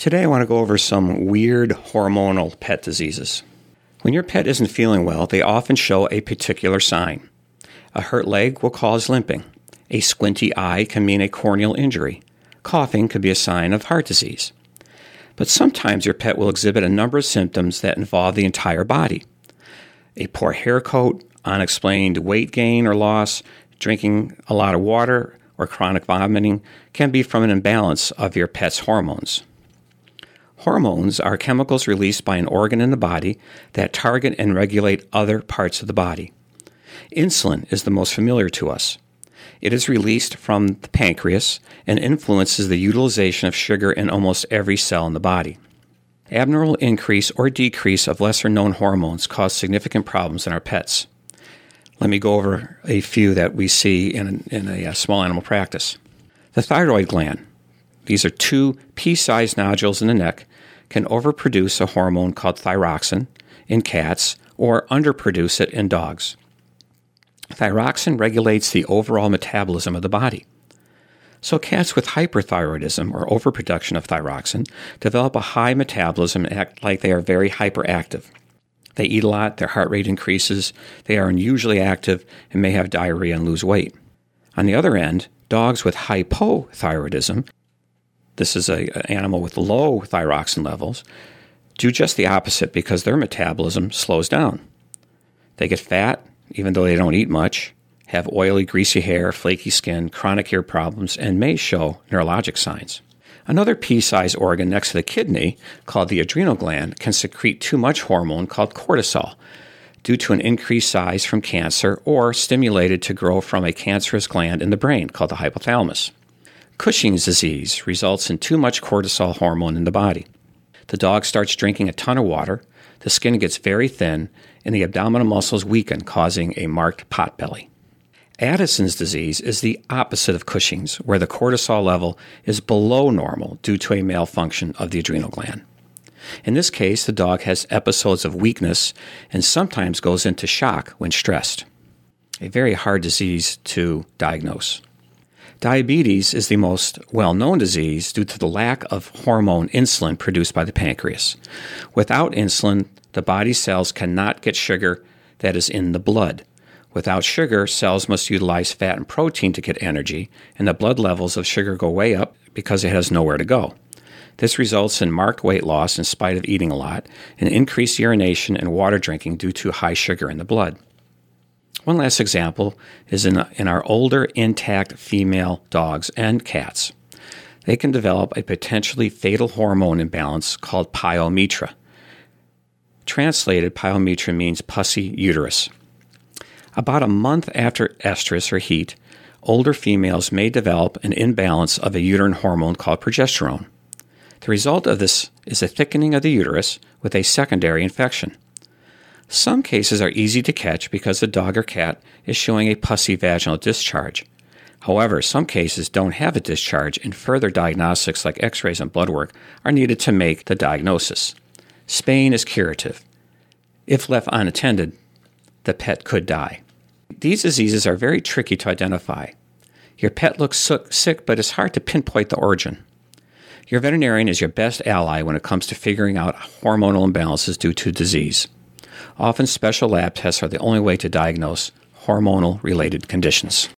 Today, I want to go over some weird hormonal pet diseases. When your pet isn't feeling well, they often show a particular sign. A hurt leg will cause limping. A squinty eye can mean a corneal injury. Coughing could be a sign of heart disease. But sometimes your pet will exhibit a number of symptoms that involve the entire body. A poor hair coat, unexplained weight gain or loss, drinking a lot of water, or chronic vomiting can be from an imbalance of your pet's hormones. Hormones are chemicals released by an organ in the body that target and regulate other parts of the body. Insulin is the most familiar to us. It is released from the pancreas and influences the utilization of sugar in almost every cell in the body. Abnormal increase or decrease of lesser known hormones cause significant problems in our pets. Let me go over a few that we see in, in a, a small animal practice. The thyroid gland. These are two pea sized nodules in the neck can overproduce a hormone called thyroxin in cats or underproduce it in dogs. Thyroxin regulates the overall metabolism of the body. So, cats with hyperthyroidism or overproduction of thyroxin develop a high metabolism and act like they are very hyperactive. They eat a lot, their heart rate increases, they are unusually active, and may have diarrhea and lose weight. On the other end, dogs with hypothyroidism this is an animal with low thyroxin levels, do just the opposite because their metabolism slows down. They get fat, even though they don't eat much, have oily, greasy hair, flaky skin, chronic ear problems, and may show neurologic signs. Another pea sized organ next to the kidney, called the adrenal gland, can secrete too much hormone called cortisol due to an increased size from cancer or stimulated to grow from a cancerous gland in the brain called the hypothalamus. Cushing's disease results in too much cortisol hormone in the body. The dog starts drinking a ton of water, the skin gets very thin, and the abdominal muscles weaken, causing a marked pot belly. Addison's disease is the opposite of Cushing's, where the cortisol level is below normal due to a malfunction of the adrenal gland. In this case, the dog has episodes of weakness and sometimes goes into shock when stressed. A very hard disease to diagnose. Diabetes is the most well known disease due to the lack of hormone insulin produced by the pancreas. Without insulin, the body cells cannot get sugar that is in the blood. Without sugar, cells must utilize fat and protein to get energy, and the blood levels of sugar go way up because it has nowhere to go. This results in marked weight loss in spite of eating a lot, and increased urination and water drinking due to high sugar in the blood. One last example is in, in our older intact female dogs and cats. They can develop a potentially fatal hormone imbalance called pyometra. Translated, pyometra means pussy uterus. About a month after estrus or heat, older females may develop an imbalance of a uterine hormone called progesterone. The result of this is a thickening of the uterus with a secondary infection. Some cases are easy to catch because the dog or cat is showing a pussy vaginal discharge. However, some cases don't have a discharge, and further diagnostics like x rays and blood work are needed to make the diagnosis. Spaying is curative. If left unattended, the pet could die. These diseases are very tricky to identify. Your pet looks sick, but it's hard to pinpoint the origin. Your veterinarian is your best ally when it comes to figuring out hormonal imbalances due to disease. Often, special lab tests are the only way to diagnose hormonal related conditions.